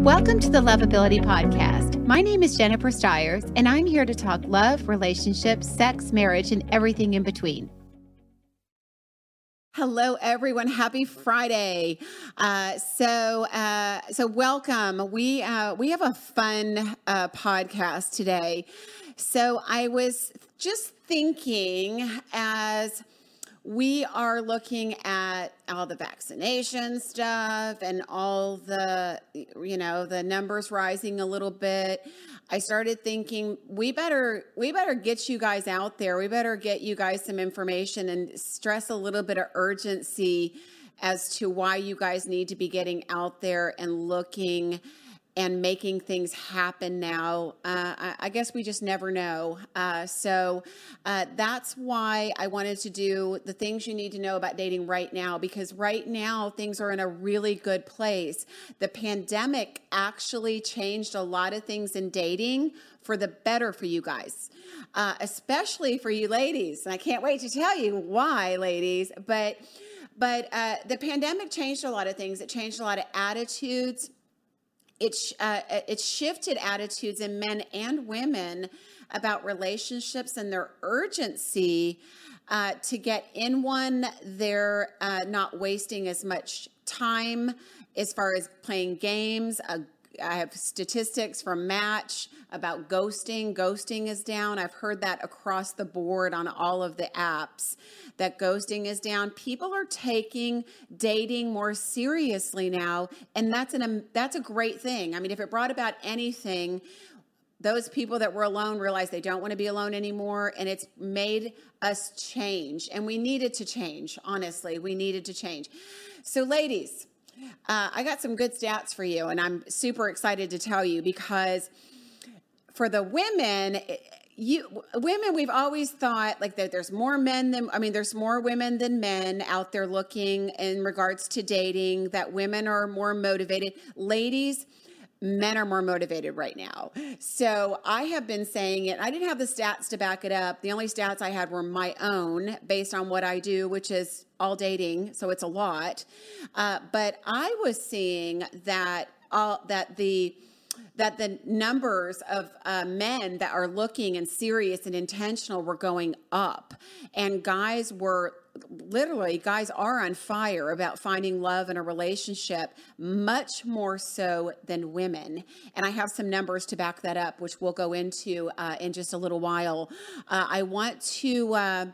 Welcome to the Lovability Podcast. My name is Jennifer Stiers, and I'm here to talk love, relationships, sex, marriage, and everything in between. Hello, everyone. Happy Friday. Uh, so, uh, so welcome. We uh, we have a fun uh, podcast today. So, I was just thinking as we are looking at all the vaccination stuff and all the you know the numbers rising a little bit. I started thinking we better we better get you guys out there. We better get you guys some information and stress a little bit of urgency as to why you guys need to be getting out there and looking and making things happen now. Uh, I, I, guess we just never know. Uh, so uh, that's why I wanted to do the things you need to know about dating right now, because right now things are in a really good place. The pandemic actually changed a lot of things in dating for the better for you guys. Uh, especially for you ladies. And I can't wait to tell you why, ladies. But but uh, the pandemic changed a lot of things. It changed a lot of attitudes it, uh, it shifted attitudes in men and women about relationships and their urgency uh, to get in one. They're uh, not wasting as much time as far as playing games. I have statistics from Match about ghosting. Ghosting is down. I've heard that across the board on all of the apps that ghosting is down. People are taking dating more seriously now, and that's an that's a great thing. I mean, if it brought about anything, those people that were alone realize they don't want to be alone anymore and it's made us change and we needed to change honestly we needed to change so ladies uh, i got some good stats for you and i'm super excited to tell you because for the women you women we've always thought like that there's more men than i mean there's more women than men out there looking in regards to dating that women are more motivated. Ladies men are more motivated right now. So i have been saying it. I didn't have the stats to back it up. The only stats i had were my own based on what i do which is all dating so it's a lot. Uh, but i was seeing that all that the that the numbers of uh, men that are looking and serious and intentional were going up and guys were literally guys are on fire about finding love in a relationship much more so than women. And i have some numbers to back that up which we'll go into uh, in just a little while. Uh, i want to uh,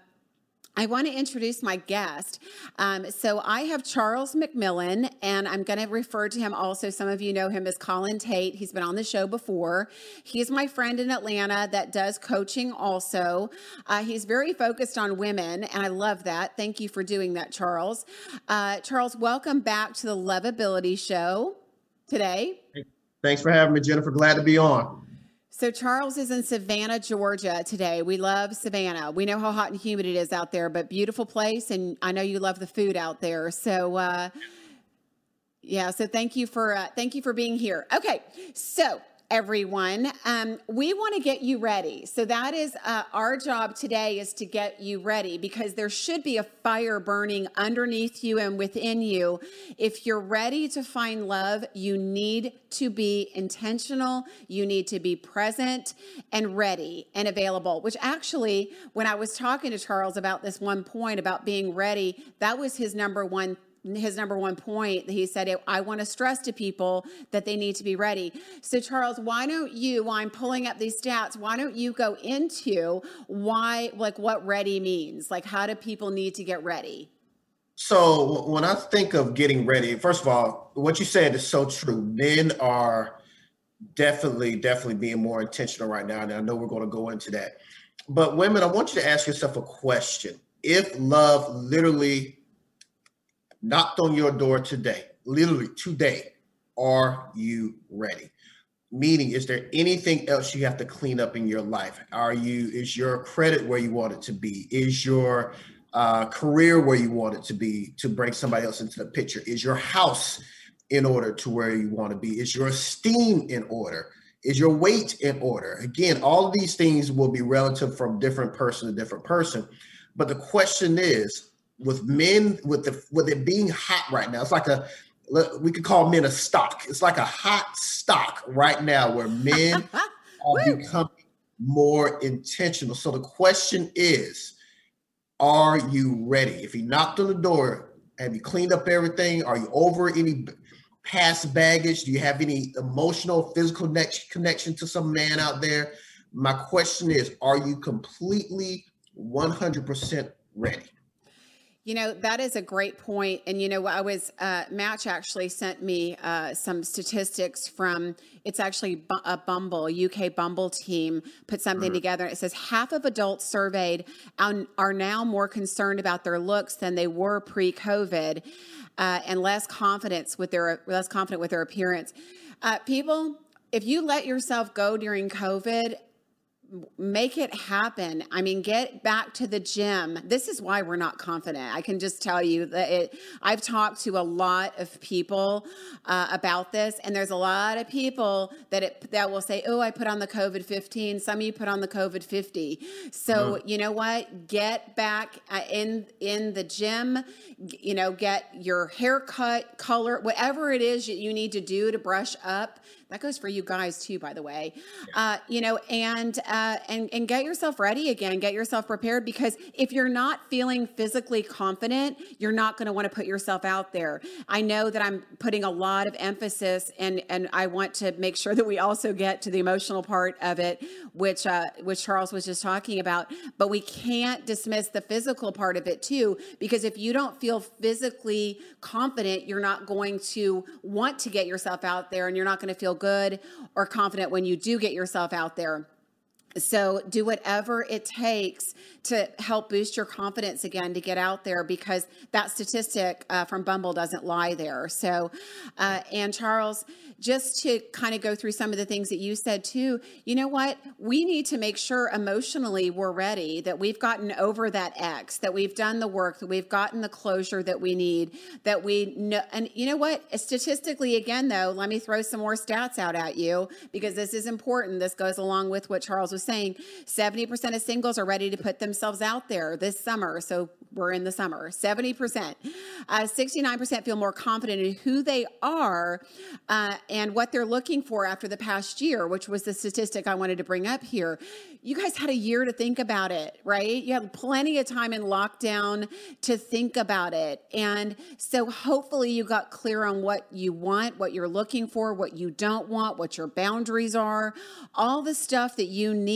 I want to introduce my guest. Um, so I have Charles McMillan, and I'm going to refer to him also. Some of you know him as Colin Tate. He's been on the show before. He's my friend in Atlanta that does coaching also. Uh, he's very focused on women, and I love that. Thank you for doing that, Charles. Uh, Charles, welcome back to the Lovability Show today. Thanks for having me, Jennifer. Glad to be on. So Charles is in Savannah, Georgia today. We love Savannah. We know how hot and humid it is out there, but beautiful place, and I know you love the food out there. So, uh, yeah. So thank you for uh, thank you for being here. Okay, so everyone. Um, we want to get you ready. So that is uh, our job today is to get you ready because there should be a fire burning underneath you and within you. If you're ready to find love, you need to be intentional. You need to be present and ready and available, which actually, when I was talking to Charles about this one point about being ready, that was his number one his number one point he said i want to stress to people that they need to be ready. So charles why don't you while i'm pulling up these stats why don't you go into why like what ready means? Like how do people need to get ready? So when i think of getting ready first of all what you said is so true. Men are definitely definitely being more intentional right now and i know we're going to go into that. But women i want you to ask yourself a question. If love literally knocked on your door today, literally today, are you ready? Meaning, is there anything else you have to clean up in your life? Are you, is your credit where you want it to be? Is your uh, career where you want it to be to bring somebody else into the picture? Is your house in order to where you want to be? Is your esteem in order? Is your weight in order? Again, all these things will be relative from different person to different person. But the question is, with men with the with it being hot right now. It's like a we could call men a stock. It's like a hot stock right now where men are becoming more intentional. So the question is, are you ready? If he knocked on the door, have you cleaned up everything? Are you over any past baggage? Do you have any emotional, physical connection to some man out there? My question is, are you completely 100% ready? You know, that is a great point. And, you know, I was, uh, Match actually sent me uh, some statistics from, it's actually a Bumble, UK Bumble team put something mm-hmm. together. It says half of adults surveyed are now more concerned about their looks than they were pre COVID uh, and less confidence with their, less confident with their appearance. Uh, people, if you let yourself go during COVID, make it happen. I mean, get back to the gym. This is why we're not confident. I can just tell you that it, I've talked to a lot of people uh, about this, and there's a lot of people that it, that will say, "Oh, I put on the COVID 15." Some of you put on the COVID 50. So you know what? Get back uh, in in the gym. You know, get your haircut, color, whatever it is that you need to do to brush up that goes for you guys too, by the way. Uh, you know, and uh, and and get yourself ready again. Get yourself prepared because if you're not feeling physically confident, you're not going to want to put yourself out there. I know that I'm putting a lot of emphasis, and and I want to make sure that we also get to the emotional part of it, which uh, which Charles was just talking about. But we can't dismiss the physical part of it too, because if you don't feel physically confident, you're not going to want to get yourself out there, and you're not going to feel good or confident when you do get yourself out there. So do whatever it takes to help boost your confidence again to get out there because that statistic uh, from Bumble doesn't lie there. So, uh, and Charles, just to kind of go through some of the things that you said too, you know what? We need to make sure emotionally we're ready, that we've gotten over that X, that we've done the work, that we've gotten the closure that we need, that we know. And you know what? Statistically, again, though, let me throw some more stats out at you because this is important. This goes along with what Charles was saying. 70% of singles are ready to put themselves out there this summer. So we're in the summer. 70%. Uh, 69% feel more confident in who they are. Uh, and what they're looking for after the past year, which was the statistic I wanted to bring up here. You guys had a year to think about it, right? You had plenty of time in lockdown to think about it. And so hopefully you got clear on what you want, what you're looking for, what you don't want, what your boundaries are, all the stuff that you need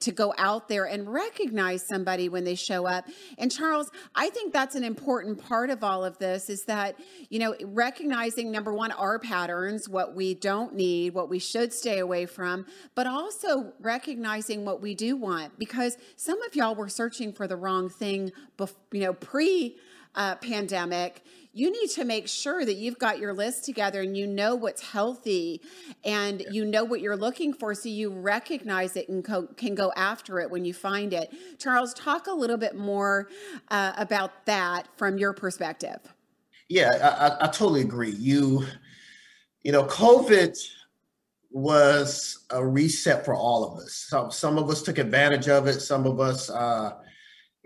to go out there and recognize somebody when they show up. And Charles, I think that's an important part of all of this is that, you know, recognizing number one, our patterns, what what we don't need, what we should stay away from, but also recognizing what we do want because some of y'all were searching for the wrong thing, you know, pre uh, pandemic. You need to make sure that you've got your list together and you know what's healthy and you know what you're looking for so you recognize it and co- can go after it when you find it. Charles, talk a little bit more uh, about that from your perspective. Yeah, I, I, I totally agree. You you know, COVID was a reset for all of us. So some of us took advantage of it. Some of us, uh,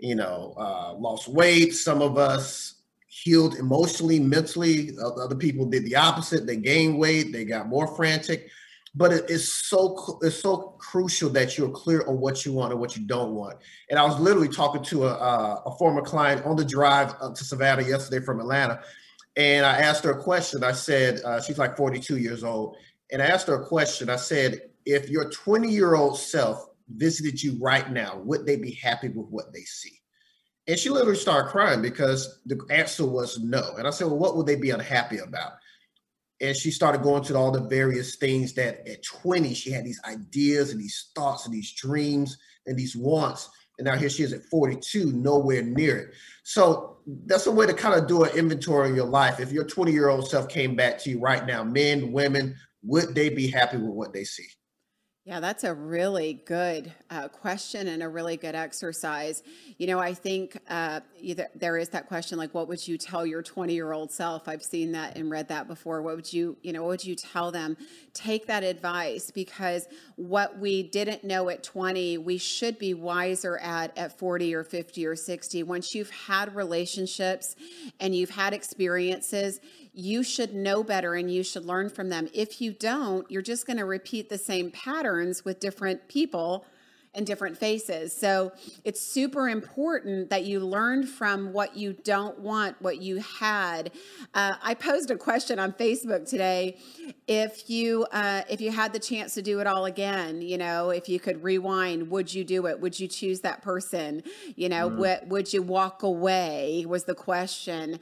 you know, uh, lost weight. Some of us healed emotionally, mentally. Other people did the opposite. They gained weight. They got more frantic. But it is so it's so crucial that you're clear on what you want and what you don't want. And I was literally talking to a, a former client on the drive to Savannah yesterday from Atlanta, and I asked her a question. I said, uh, she's like 42 years old. And I asked her a question. I said, if your 20 year old self visited you right now, would they be happy with what they see? And she literally started crying because the answer was no. And I said, well, what would they be unhappy about? And she started going to all the various things that at 20, she had these ideas and these thoughts and these dreams and these wants. And now here she is at 42, nowhere near it. So that's a way to kind of do an inventory of your life. If your 20 year old self came back to you right now, men, women, would they be happy with what they see? Yeah, that's a really good uh, question and a really good exercise. You know, I think uh, there is that question like, what would you tell your 20 year old self? I've seen that and read that before. What would you, you know, what would you tell them? Take that advice because what we didn't know at 20, we should be wiser at at 40 or 50 or 60. Once you've had relationships and you've had experiences, you should know better and you should learn from them. If you don't, you're just going to repeat the same patterns with different people and different faces. So it's super important that you learn from what you don't want, what you had. Uh, I posed a question on Facebook today. If you uh, if you had the chance to do it all again, you know, if you could rewind, would you do it? Would you choose that person? You know, mm. would would you walk away? Was the question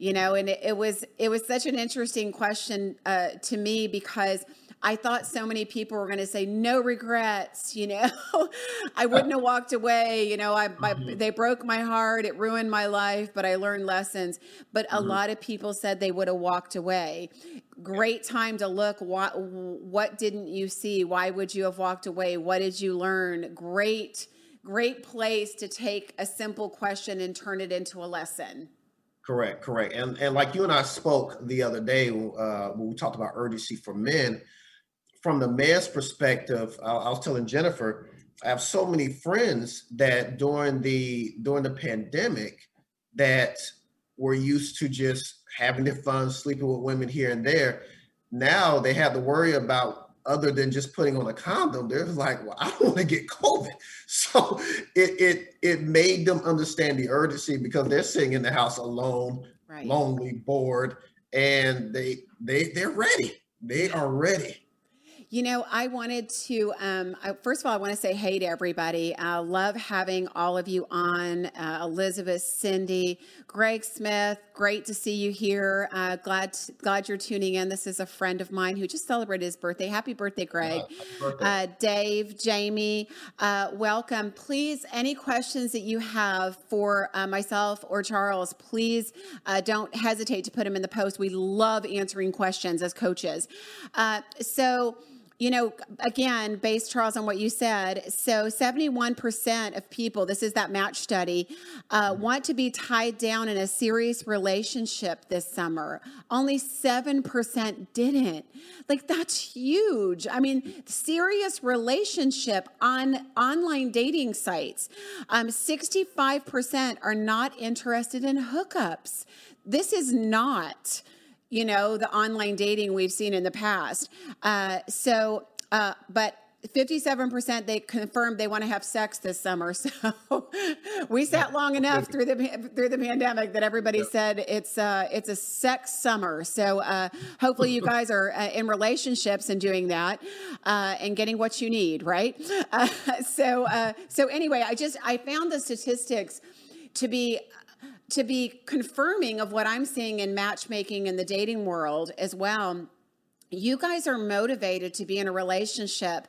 you know and it, it, was it was such an interesting question uh, to me because I thought so many people were going to say no regrets. You know, I wouldn't have walked away. You know, I, mm-hmm. they broke my heart. It ruined my life, but I learned lessons. But mm-hmm. a lot of people said they would have walked away. Great time to look. What what didn't you see? Why would you have walked away? What did you learn? Great great place to take a simple question and turn it into a lesson. Correct, correct. And and like you and I spoke the other day uh, when we talked about urgency for men from the man's perspective, I, I was telling Jennifer, I have so many friends that during the during the pandemic that were used to just having their fun, sleeping with women here and there. Now they have to worry about other than just putting on a condom. They're like, well, I don't want to get COVID. So it it it made them understand the urgency because they're sitting in the house alone, right. lonely, bored, and they they they're ready. They are ready. You know, I wanted to, um, first of all, I want to say hey to everybody. I love having all of you on. Uh, Elizabeth, Cindy, Greg Smith, great to see you here. Uh, glad glad you're tuning in. This is a friend of mine who just celebrated his birthday. Happy birthday, Greg. birthday. Uh, Dave, Jamie, uh, welcome. Please, any questions that you have for uh, myself or Charles, please uh, don't hesitate to put them in the post. We love answering questions as coaches. so, you know, again, based, Charles, on what you said, so 71% of people, this is that match study, uh, mm-hmm. want to be tied down in a serious relationship this summer. Only 7% didn't. Like, that's huge. I mean, serious relationship on online dating sites. Um, 65% are not interested in hookups. This is not you know, the online dating we've seen in the past. Uh, so, uh, but 57% they confirmed they want to have sex this summer. So we sat long enough through the through the pandemic that everybody said it's uh it's a sex summer. So uh, hopefully you guys are uh, in relationships and doing that uh, and getting what you need, right? Uh, so uh, so anyway, I just I found the statistics to be to be confirming of what I'm seeing in matchmaking in the dating world as well you guys are motivated to be in a relationship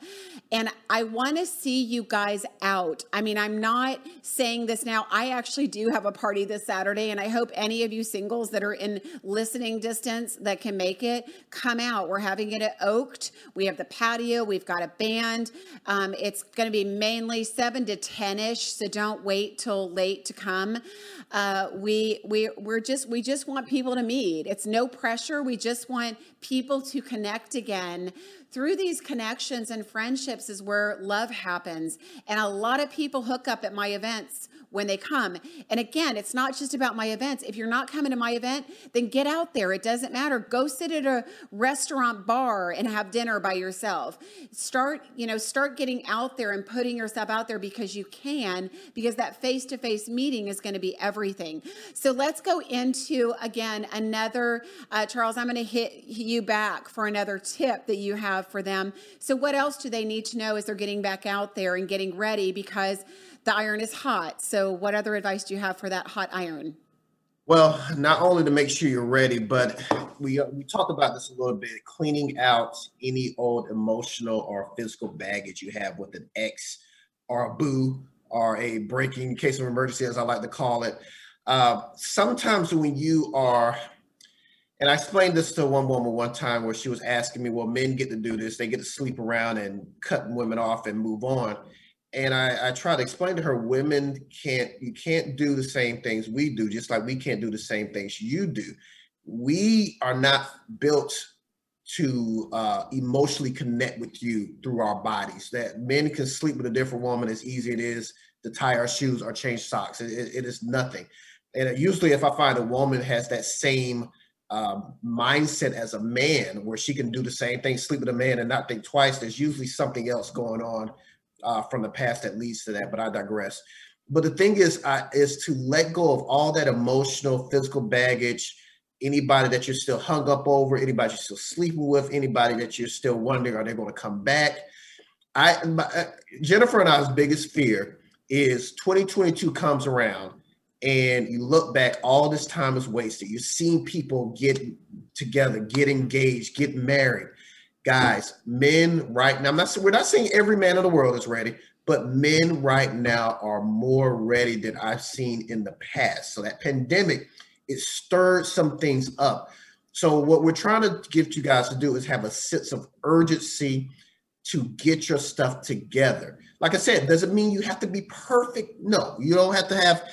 and i want to see you guys out. I mean i'm not saying this now. I actually do have a party this saturday and i hope any of you singles that are in listening distance that can make it come out. We're having it at oaked. We have the patio. We've got a band. Um, it's going to be mainly 7 to 10ish so don't wait till late to come. Uh, we we we're just we just want people to meet. It's no pressure. We just want people to connect again. Through these connections and friendships is where love happens. And a lot of people hook up at my events when they come. And again, it's not just about my events. If you're not coming to my event, then get out there. It doesn't matter. Go sit at a restaurant bar and have dinner by yourself. Start, you know, start getting out there and putting yourself out there because you can, because that face to face meeting is going to be everything. So let's go into again another, uh, Charles, I'm going to hit you back for another tip that you have for them. So, what else do they need to know as they're getting back out there and getting ready? Because the iron is hot. So, what other advice do you have for that hot iron? Well, not only to make sure you're ready, but we we talked about this a little bit. Cleaning out any old emotional or physical baggage you have with an ex or a boo or a breaking case of emergency, as I like to call it. Uh, sometimes when you are, and I explained this to one woman one time where she was asking me, "Well, men get to do this; they get to sleep around and cut women off and move on." And I, I try to explain to her women can't you can't do the same things we do just like we can't do the same things you do. We are not built to uh, emotionally connect with you through our bodies. That men can sleep with a different woman as easy as it is to tie our shoes or change socks. It, it is nothing. And usually if i find a woman has that same um, mindset as a man where she can do the same thing, sleep with a man and not think twice. There's usually something else going on uh, from the past that leads to that, but I digress. But the thing is, uh, is to let go of all that emotional, physical baggage. Anybody that you're still hung up over, anybody you're still sleeping with, anybody that you're still wondering are they going to come back. I my, uh, Jennifer and I's biggest fear is 2022 comes around and you look back, all this time is wasted. You've seen people get together, get engaged, get married. Guys, men right now, I'm not we're not saying every man in the world is ready, but men right now are more ready than I've seen in the past. So that pandemic, it stirred some things up. So what we're trying to get you guys to do is have a sense of urgency to get your stuff together. Like I said, doesn't mean you have to be perfect. No, you don't have to have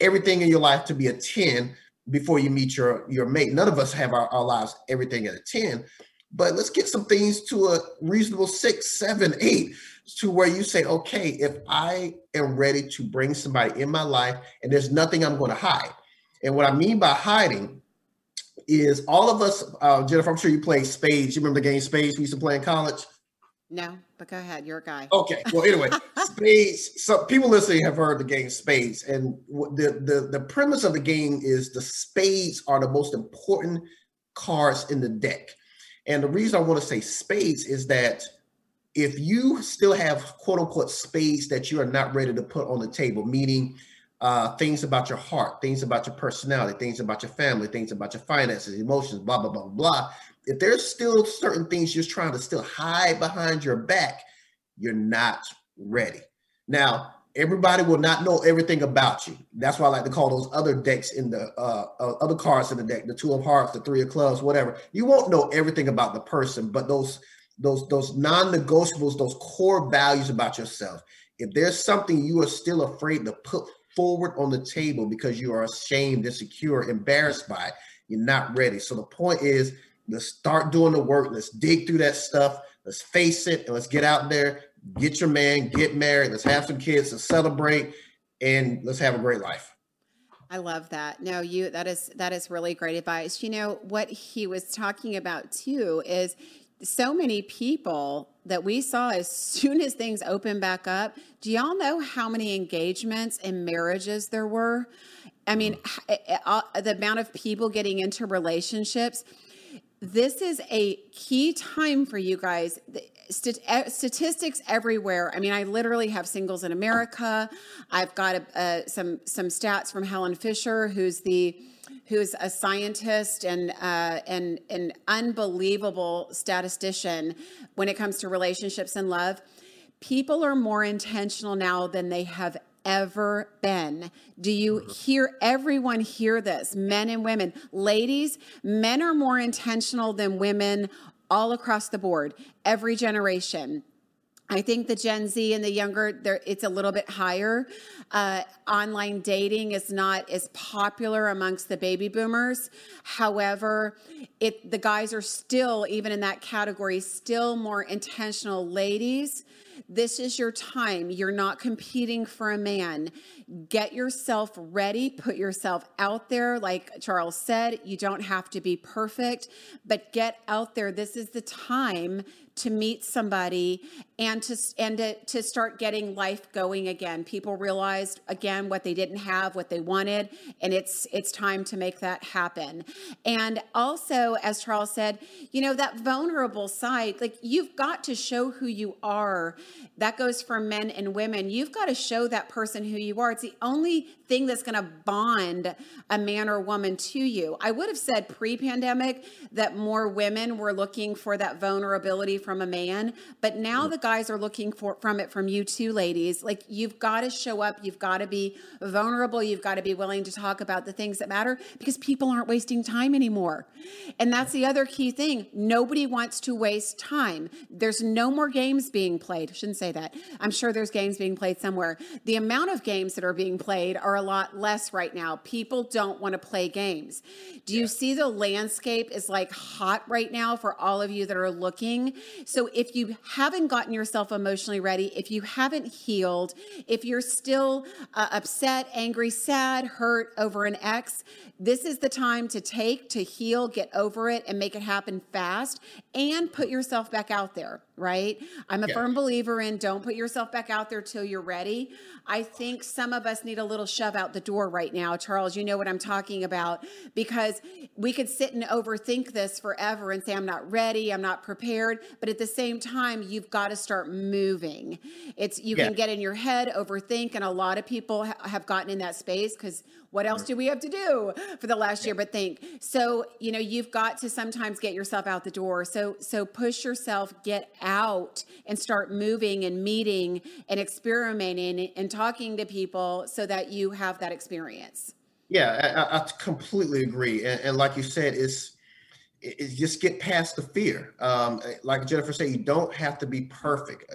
everything in your life to be a 10 before you meet your your mate. None of us have our, our lives everything at a 10, but let's get some things to a reasonable six, seven, eight, to where you say, okay, if I am ready to bring somebody in my life and there's nothing I'm going to hide. And what I mean by hiding is all of us, uh, Jennifer, I'm sure you played spades. You remember the game spades we used to play in college? No, but go ahead. You're a guy. Okay. Well, anyway, spades. So people listening have heard the game spades, and the, the the premise of the game is the spades are the most important cards in the deck. And the reason I want to say space is that if you still have quote unquote space that you are not ready to put on the table, meaning uh, things about your heart, things about your personality, things about your family, things about your finances, emotions, blah blah blah blah if there's still certain things you're trying to still hide behind your back, you're not ready. Now, everybody will not know everything about you. That's why I like to call those other decks in the uh, uh, other cards in the deck, the two of hearts, the three of clubs, whatever. You won't know everything about the person, but those those those non-negotiables, those core values about yourself. If there's something you are still afraid to put forward on the table because you are ashamed, insecure, embarrassed by, it, you're not ready. So the point is Let's start doing the work. Let's dig through that stuff. Let's face it and let's get out there, get your man, get married. Let's have some kids, let's celebrate, and let's have a great life. I love that. No, you that is that is really great advice. You know what he was talking about too is so many people that we saw as soon as things opened back up. Do y'all know how many engagements and marriages there were? I mean, mm. the amount of people getting into relationships this is a key time for you guys. Statistics everywhere. I mean, I literally have singles in America. I've got a, some some stats from Helen Fisher, who's the who's a scientist and uh, and an unbelievable statistician when it comes to relationships and love. People are more intentional now than they have ever been. Do you hear everyone hear this? Men and women. Ladies, men are more intentional than women all across the board, every generation. I think the Gen Z and the younger, it's a little bit higher. Uh, online dating is not as popular amongst the baby boomers. However, it the guys are still, even in that category, still more intentional. Ladies, this is your time. You're not competing for a man. Get yourself ready, put yourself out there. Like Charles said, you don't have to be perfect, but get out there. This is the time to meet somebody and to and to, to start getting life going again. People realized again what they didn't have, what they wanted, and it's it's time to make that happen. And also, as Charles said, you know that vulnerable side, like you've got to show who you are. That goes for men and women. You've got to show that person who you are. It's the only thing that's going to bond a man or woman to you. I would have said pre-pandemic that more women were looking for that vulnerability from a man, but now mm-hmm. the guys are looking for from it from you too, ladies. Like you've got to show up, you've got to be vulnerable, you've got to be willing to talk about the things that matter because people aren't wasting time anymore. And that's the other key thing. Nobody wants to waste time. There's no more games being played. shouldn't say that. I'm sure there's games being played somewhere. The amount of games that are being played are a lot less right now. People don't want to play games. Do you see the landscape is like hot right now for all of you that are looking? So if you haven't gotten yourself emotionally ready, if you haven't healed, if you're still uh, upset, angry, sad, hurt over an ex, this is the time to take, to heal, get over it, and make it happen fast and put yourself back out there, right? I'm a yeah. firm believer in don't put yourself back out there till you're ready. I think some of us need a little shove out the door right now. Charles, you know what I'm talking about because we could sit and overthink this forever and say, I'm not ready, I'm not prepared. But at the same time, you've got to start moving. It's you yeah. can get in your head, overthink, and a lot of people ha- have gotten in that space because what else do we have to do for the last year but think so you know you've got to sometimes get yourself out the door so so push yourself get out and start moving and meeting and experimenting and talking to people so that you have that experience yeah i, I completely agree and, and, like you said it's it's just get past the fear. Um, like Jennifer said, you don't have to be perfect.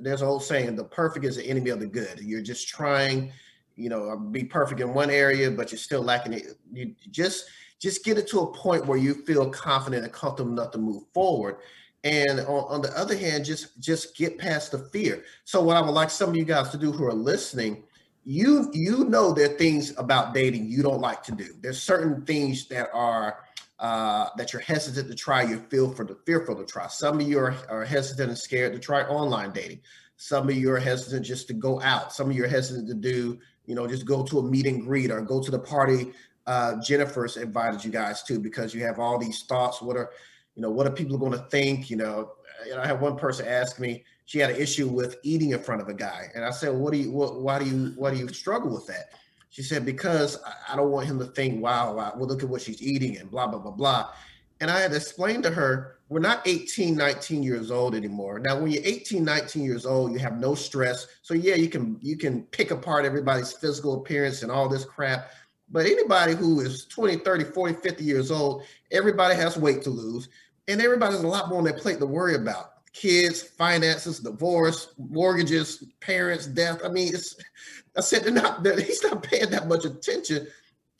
There's an old saying, the perfect is the enemy of the good. You're just trying you know, be perfect in one area, but you're still lacking it. You just just get it to a point where you feel confident and comfortable enough to move forward. And on, on the other hand, just just get past the fear. So what I would like some of you guys to do who are listening, you you know there are things about dating you don't like to do. There's certain things that are uh, that you're hesitant to try, you feel for the fearful to try. Some of you are, are hesitant and scared to try online dating. Some of you are hesitant just to go out. Some of you are hesitant to do you know, just go to a meet and greet or go to the party uh, Jennifer's invited you guys to because you have all these thoughts. What are, you know, what are people going to think? You know, I had one person ask me, she had an issue with eating in front of a guy. And I said, what do you, what, why do you, why do you struggle with that? She said, because I don't want him to think, wow, wow, well, look at what she's eating and blah, blah, blah, blah. And I had explained to her, we're not 18, 19 years old anymore. Now, when you're 18, 19 years old, you have no stress. So yeah, you can you can pick apart everybody's physical appearance and all this crap. But anybody who is 20, 30, 40, 50 years old, everybody has weight to lose. And everybody's a lot more on their plate to worry about. Kids, finances, divorce, mortgages, parents, death. I mean, it's I said they're not they're, he's not paying that much attention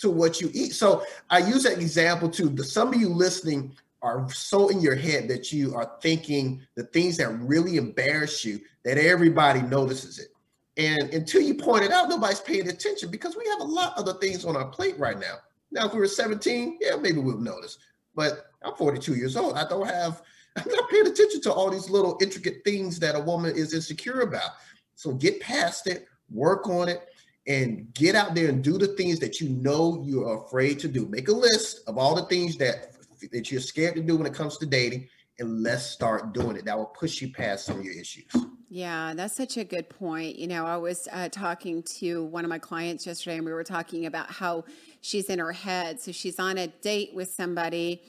to what you eat. So I use that example too. Some of you listening are so in your head that you are thinking the things that really embarrass you that everybody notices it. And until you point it out, nobody's paying attention because we have a lot of the things on our plate right now. Now, if we were 17, yeah, maybe we'll notice. But I'm 42 years old. I don't have, I'm not paying attention to all these little intricate things that a woman is insecure about. So get past it, work on it, and get out there and do the things that you know you're afraid to do. Make a list of all the things that that you're scared to do when it comes to dating, and let's start doing it. That will push you past some of your issues. Yeah, that's such a good point. You know, I was uh, talking to one of my clients yesterday, and we were talking about how she's in her head. So she's on a date with somebody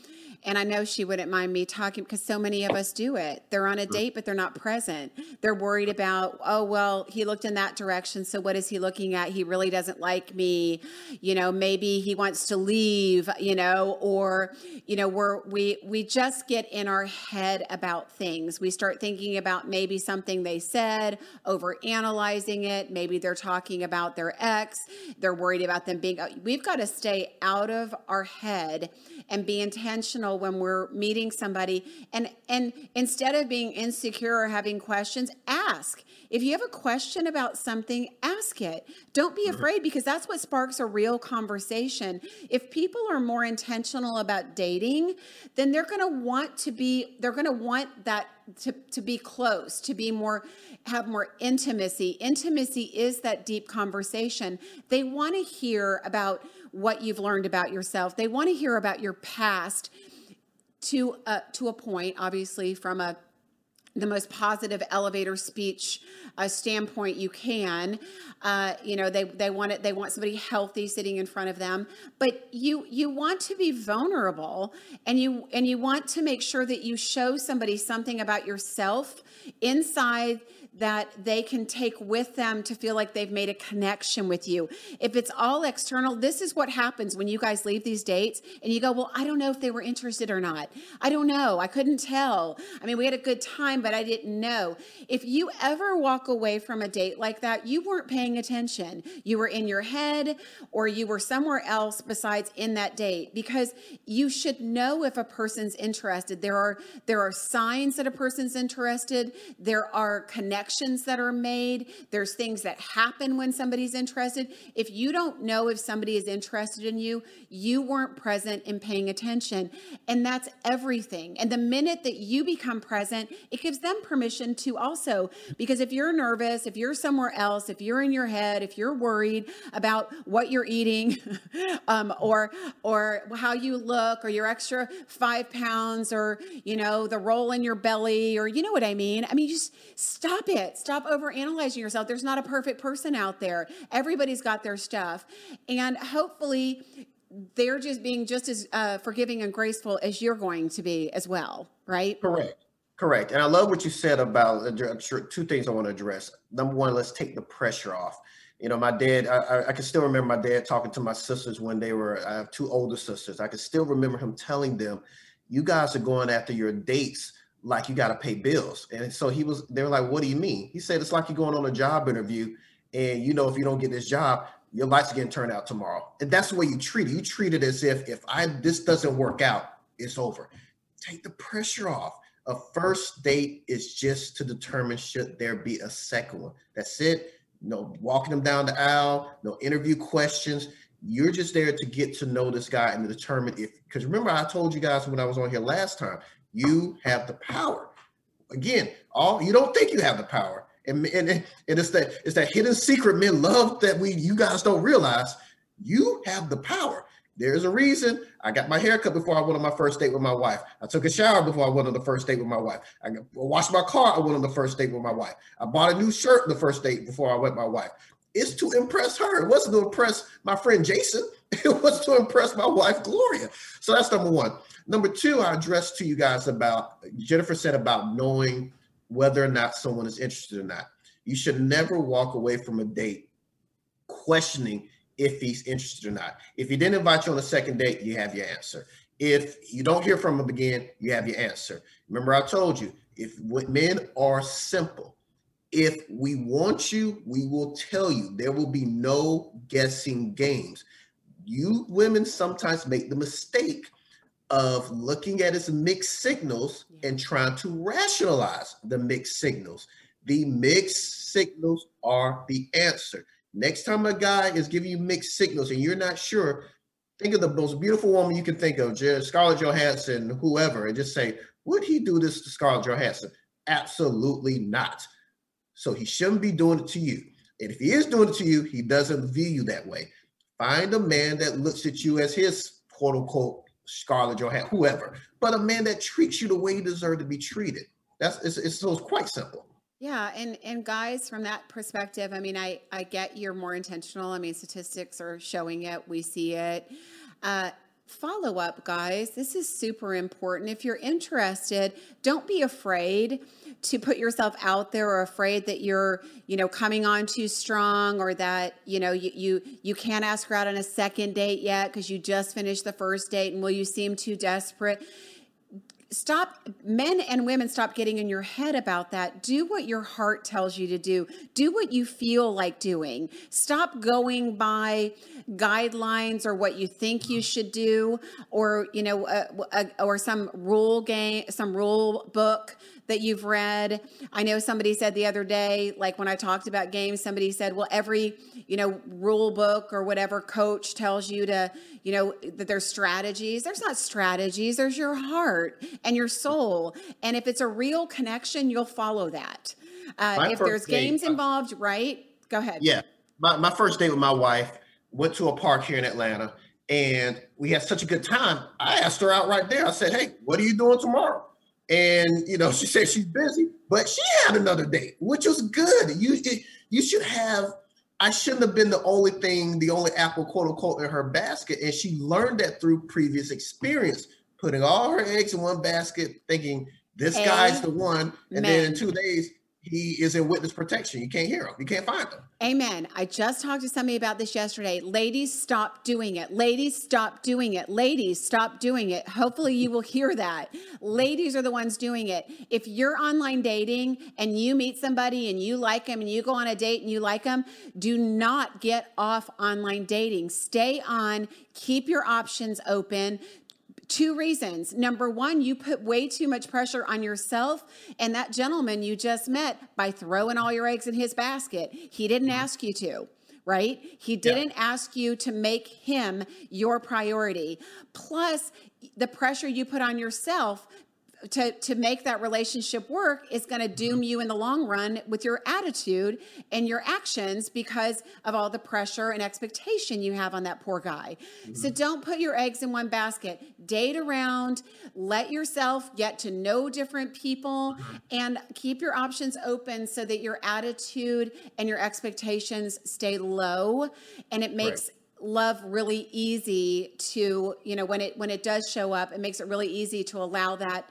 and I know she wouldn't mind me talking because so many of us do it. They're on a date, but they're not present. They're worried about, oh, well, he looked in that direction. So what is he looking at? He really doesn't like me. You know, maybe he wants to leave, you know, or, you know, we're, we, we just get in our head about things. We start thinking about maybe something they said, over analyzing it. Maybe they're talking about their ex. They're worried about them being, uh, we've got to stay out of our head and be intentional when we're meeting somebody. And and instead of being insecure or having questions ask. If you have a question about something ask it. Don't be mm-hmm. afraid because that's what sparks a real conversation. If people are more intentional about dating then they're going to want to be they're going to want that to, to be close to be more have more intimacy. Intimacy is that deep conversation. They want to hear about what you've learned about yourself. They want to hear about your past to uh, to a point, obviously, from a the most positive elevator speech uh, standpoint you can. Uh, you know, they they want it. They want somebody healthy sitting in front of them. But you you want to be vulnerable, and you and you want to make sure that you show somebody something about yourself inside that they can take with them to feel like they've made a connection with you. If it's all external, this is what happens when you guys leave these dates and you go, Well, I don't know if they were interested or not. I don't know. I couldn't tell. I mean, we had a good time, but I didn't know. If you ever walk away from a date like that, you weren't paying attention. You were in your head or you were somewhere else besides in that date because you should know if a person's interested. There are there are signs that a person's interested. There are connections that are made. There's things that happen when somebody's interested. If you don't know if somebody is interested in you, you weren't present in paying attention. And that's everything. And the minute that you become present, it gives them permission to also, because if you're nervous, if you're somewhere else, if you're in your head, if you're worried about what you're eating, um, or or how you look, or your extra five pounds, or you know the roll in your belly, or you know what I mean. I mean, just stop it. Stop over analyzing yourself. There's not a perfect person out there. Everybody's got their stuff, and hopefully they're just being just as uh, forgiving and graceful as you're going to be as well, right? Correct. Correct. And I love what you said about two things I want to address. Number one, let's take the pressure off. You know, my dad, I, I can still remember my dad talking to my sisters when they were, I have two older sisters. I can still remember him telling them, you guys are going after your dates like you got to pay bills. And so he was, they were like, what do you mean? He said, it's like you're going on a job interview and you know, if you don't get this job, your lights are getting turned out tomorrow. And that's the way you treat it. You treat it as if if I this doesn't work out, it's over. Take the pressure off. A first date is just to determine should there be a second one. That's it. No walking them down the aisle, no interview questions. You're just there to get to know this guy and to determine if because remember I told you guys when I was on here last time, you have the power. Again, all you don't think you have the power and, and, and it's that it's that hidden secret men love that we you guys don't realize. You have the power. There's a reason I got my hair cut before I went on my first date with my wife. I took a shower before I went on the first date with my wife. I washed my car. I went on the first date with my wife. I bought a new shirt the first date before I went my wife. It's to impress her. It wasn't to impress my friend Jason. It was to impress my wife Gloria. So that's number one. Number two, I addressed to you guys about Jennifer said about knowing whether or not someone is interested or not. You should never walk away from a date questioning if he's interested or not. If he didn't invite you on a second date, you have your answer. If you don't hear from him again, you have your answer. Remember, I told you, if men are simple, if we want you, we will tell you. There will be no guessing games. You women sometimes make the mistake of looking at his mixed signals and trying to rationalize the mixed signals. The mixed signals are the answer. Next time a guy is giving you mixed signals and you're not sure, think of the most beautiful woman you can think of, Scarlett Johansson, whoever, and just say, would he do this to Scarlett Johansson? Absolutely not. So he shouldn't be doing it to you. And if he is doing it to you, he doesn't view you that way. Find a man that looks at you as his quote unquote Scarlett Johansson, whoever, but a man that treats you the way you deserve to be treated. That's it's, it's so it's quite simple. Yeah, and and guys, from that perspective, I mean, I I get you're more intentional. I mean, statistics are showing it. We see it. Uh, follow up, guys. This is super important. If you're interested, don't be afraid to put yourself out there or afraid that you're, you know, coming on too strong or that, you know, you you, you can't ask her out on a second date yet because you just finished the first date and will you seem too desperate? Stop men and women stop getting in your head about that. Do what your heart tells you to do. Do what you feel like doing. Stop going by guidelines or what you think you should do or you know uh, uh, or some rule game some rule book that you've read. I know somebody said the other day, like when I talked about games, somebody said, well, every, you know, rule book or whatever coach tells you to, you know, that there's strategies. There's not strategies, there's your heart and your soul. And if it's a real connection, you'll follow that. Uh, if there's games uh, involved, right? Go ahead. Yeah. My, my first date with my wife went to a park here in Atlanta and we had such a good time. I asked her out right there. I said, Hey, what are you doing tomorrow? And you know she said she's busy but she had another date which was good. You you should have i shouldn't have been the only thing the only apple quote unquote in her basket. And she learned that through previous experience putting all her eggs in one basket thinking this guy's the one. And then in two days he is in witness protection. You can't hear him. You can't find him. Amen. I just talked to somebody about this yesterday. Ladies, stop doing it. Ladies, stop doing it. Ladies, stop doing it. Hopefully, you will hear that. Ladies are the ones doing it. If you're online dating and you meet somebody and you like them and you go on a date and you like them, do not get off online dating. Stay on, keep your options open. Two reasons. Number one, you put way too much pressure on yourself and that gentleman you just met by throwing all your eggs in his basket. He didn't mm-hmm. ask you to right? He didn't yeah. ask you to make him your priority. Plus, the pressure you put on yourself to to make that relationship work is going to doom mm-hmm. you in the long run with your attitude and your actions because of all the pressure and expectation you have on that poor guy. Mm-hmm. So don't put your eggs in one basket. Date around, let yourself get to know different people mm-hmm. and keep your options open so that your attitude and your expectations stay low and it makes right love really easy to you know when it when it does show up it makes it really easy to allow that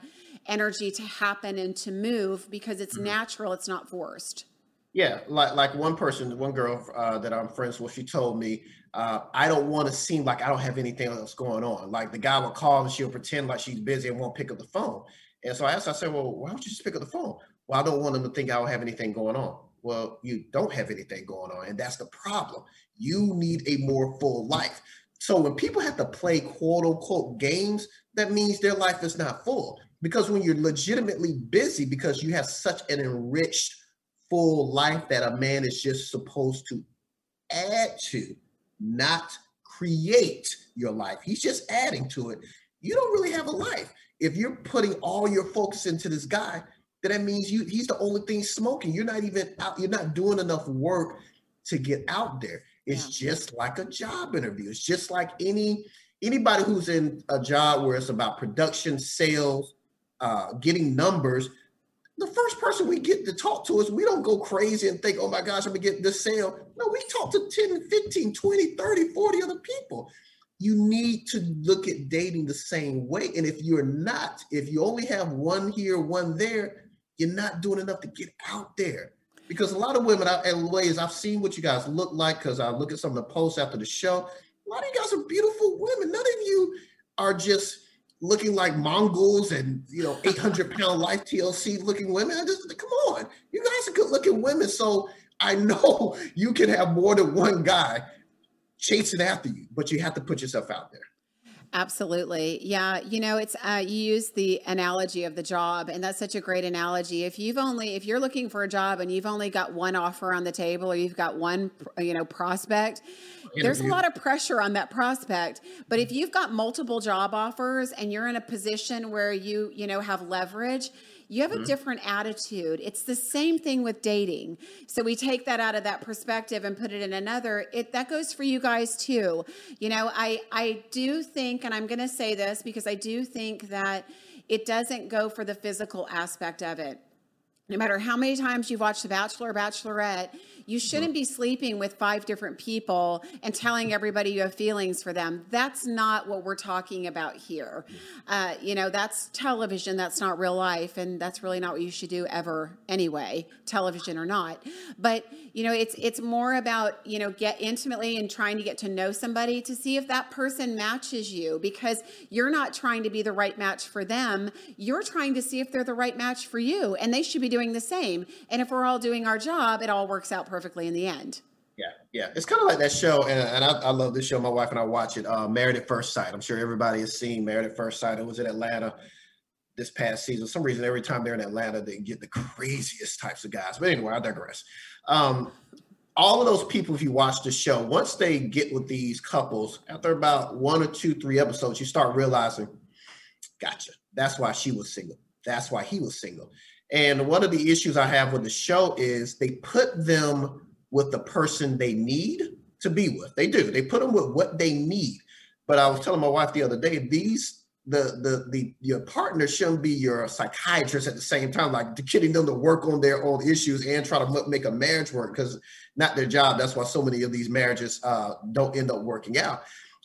energy to happen and to move because it's mm-hmm. natural, it's not forced. Yeah, like like one person, one girl uh, that I'm friends with, she told me, uh, I don't want to seem like I don't have anything else going on. Like the guy will call and she'll pretend like she's busy and won't pick up the phone. And so I asked, I said, well, why don't you just pick up the phone? Well, I don't want them to think I don't have anything going on. Well, you don't have anything going on, and that's the problem. You need a more full life. So when people have to play quote unquote games, that means their life is not full. Because when you're legitimately busy because you have such an enriched, full life that a man is just supposed to add to, not create your life. He's just adding to it. You don't really have a life. If you're putting all your focus into this guy, then that means you he's the only thing smoking. You're not even out, you're not doing enough work to get out there. It's yeah. just like a job interview. It's just like any anybody who's in a job where it's about production, sales, uh, getting numbers, the first person we get to talk to us, we don't go crazy and think, oh my gosh, I'm gonna get this sale. No, we talk to 10, 15, 20, 30, 40 other people. You need to look at dating the same way. And if you're not, if you only have one here, one there, you're not doing enough to get out there. Because a lot of women, and ways I've seen what you guys look like because I look at some of the posts after the show. A lot of you guys are beautiful women. None of you are just looking like Mongols and you know 800 pound life TLC looking women. I just come on, you guys are good looking women. So I know you can have more than one guy chasing after you, but you have to put yourself out there. Absolutely. Yeah. You know, it's, uh, you use the analogy of the job, and that's such a great analogy. If you've only, if you're looking for a job and you've only got one offer on the table or you've got one, you know, prospect, there's a lot of pressure on that prospect. But if you've got multiple job offers and you're in a position where you, you know, have leverage, you have a mm-hmm. different attitude. It's the same thing with dating. So we take that out of that perspective and put it in another. It that goes for you guys too. You know, I I do think and I'm going to say this because I do think that it doesn't go for the physical aspect of it no matter how many times you've watched The Bachelor or Bachelorette, you shouldn't be sleeping with five different people and telling everybody you have feelings for them. That's not what we're talking about here. Uh, you know, that's television, that's not real life, and that's really not what you should do ever anyway, television or not. But, you know, it's it's more about, you know, get intimately and trying to get to know somebody to see if that person matches you because you're not trying to be the right match for them. You're trying to see if they're the right match for you, and they should be doing the same. And if we're all doing our job, it all works out perfectly in the end. Yeah, yeah. It's kind of like that show, and, and I, I, love this show. My wife and I watch it. Uh, Married at First Sight. I'm sure everybody has seen Married at First Sight. It was in Atlanta this past season. For some reason, every time they're in Atlanta, they get the craziest types of guys. But anyway, I digress. Um, all of those people, if you watch the show, once they get with these couples, after about one or two, three episodes, you start realizing, gotcha. That's why she was single. That's why he was single. And one of the issues I have with the show is they put them with the person they need to be with. They do. They put them with what they need. But I was telling my wife the other day, these the the the your partner shouldn't be your psychiatrist at the same time, like getting them to work on their own issues and try to make a marriage work because not their job. That's why so many of these marriages uh, don't end up working out.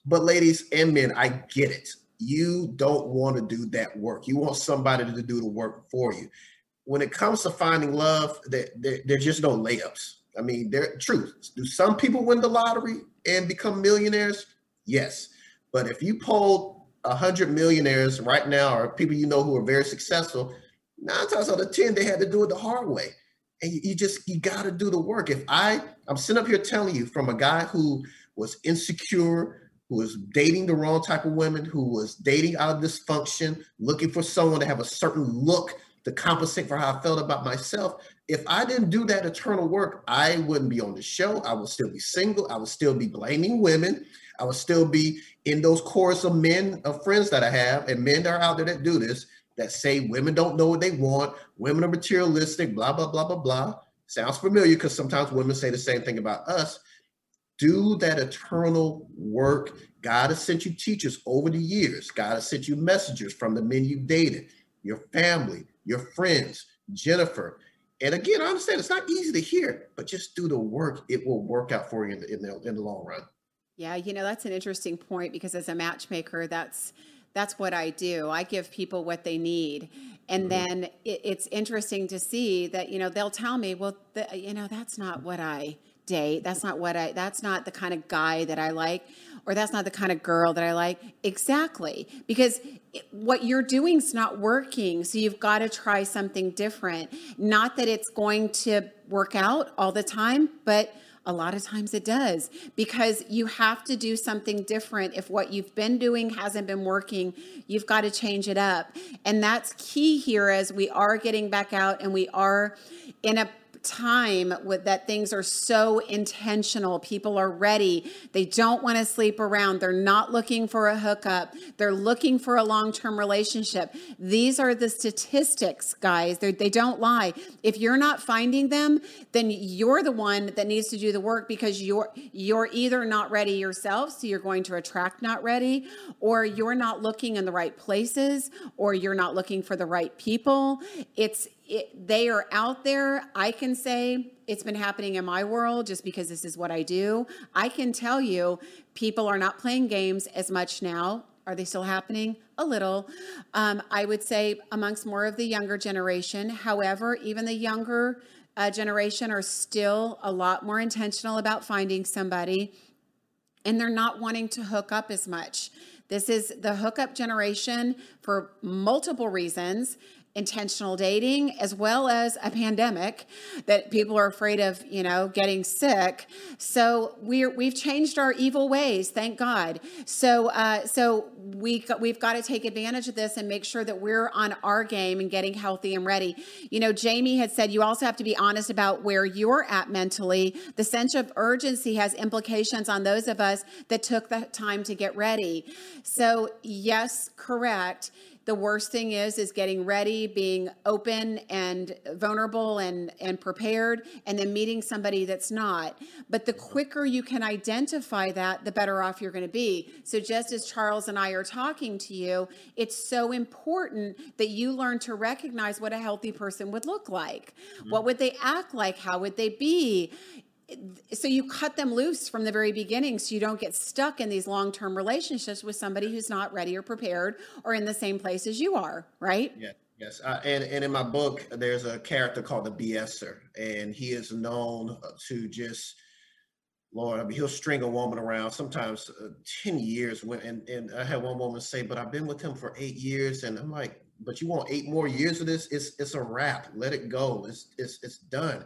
But ladies and men, I get it. You don't want to do that work. You want somebody to do the work for you when it comes to finding love, there, there, there's just no layups. I mean, there truth. Do some people win the lottery and become millionaires? Yes. But if you polled a hundred millionaires right now, or people you know who are very successful, nine times out of ten, they had to do it the hard way. And you, you just you got to do the work. If I I'm sitting up here telling you from a guy who was insecure, who was dating the wrong type of women, who was dating out of dysfunction, looking for someone to have a certain look to compensate for how I felt about myself. If I didn't do that eternal work, I wouldn't be on the show. I would still be single. I would still be blaming women. I would still be in those chorus of men, of friends that I have, and men that are out there that do this, that say women don't know what they want, women are materialistic, blah, blah, blah, blah, blah. Sounds familiar because sometimes women say the same thing about us. Do that eternal work. God has sent you teachers over the years. God has sent you messengers from the men you dated, your family, your friends, Jennifer. And again, I understand it's not easy to hear, but just do the work. It will work out for you in the, in the, in the long run. Yeah, you know, that's an interesting point because as a matchmaker, that's that's what I do. I give people what they need. And mm-hmm. then it, it's interesting to see that, you know, they'll tell me, well, the, you know, that's not what I date. That's not what I, that's not the kind of guy that I like, or that's not the kind of girl that I like. Exactly. Because what you're doing is not working. So you've got to try something different. Not that it's going to work out all the time, but a lot of times it does because you have to do something different. If what you've been doing hasn't been working, you've got to change it up. And that's key here as we are getting back out and we are in a time with that things are so intentional. People are ready. They don't want to sleep around. They're not looking for a hookup. They're looking for a long-term relationship. These are the statistics, guys. They're, they do not lie. If you're not finding them, then you're the one that needs to do the work because you're you're either not ready yourself, so you're going to attract not ready, or you're not looking in the right places, or you're not looking for the right people. It's it, they are out there. I can say it's been happening in my world just because this is what I do. I can tell you people are not playing games as much now. Are they still happening? A little. Um, I would say amongst more of the younger generation. However, even the younger uh, generation are still a lot more intentional about finding somebody and they're not wanting to hook up as much. This is the hookup generation for multiple reasons intentional dating as well as a pandemic that people are afraid of you know getting sick. So we're we've changed our evil ways thank god. So uh, so we we've got to take advantage of this and make sure that we're on our game and getting healthy and ready. You know jamie had said you also have to be honest about where you're at mentally. The sense of urgency has implications on those of us that took the time to get ready. So yes correct. The worst thing is is getting ready being open and vulnerable and and prepared and then meeting somebody that's not. But the quicker you can identify that the better off you're going to be. So just as charles and i are talking to you it's so important that you learn to recognize what a healthy person would look like. Mm-hmm. what would they act like? How would they be? So you cut them loose from the very beginning so you don't get stuck in these long-term relationships with somebody who's not ready or prepared or in the same place as you are right? Yeah yes uh, and, and in my book there's a character called the bser and he is known to just lord i mean he'll string a woman around sometimes uh, 10 years when and, and i had one woman say but i've been with him for eight years and i'm like but you want eight more years of this it's it's a wrap let it go it's it's, it's done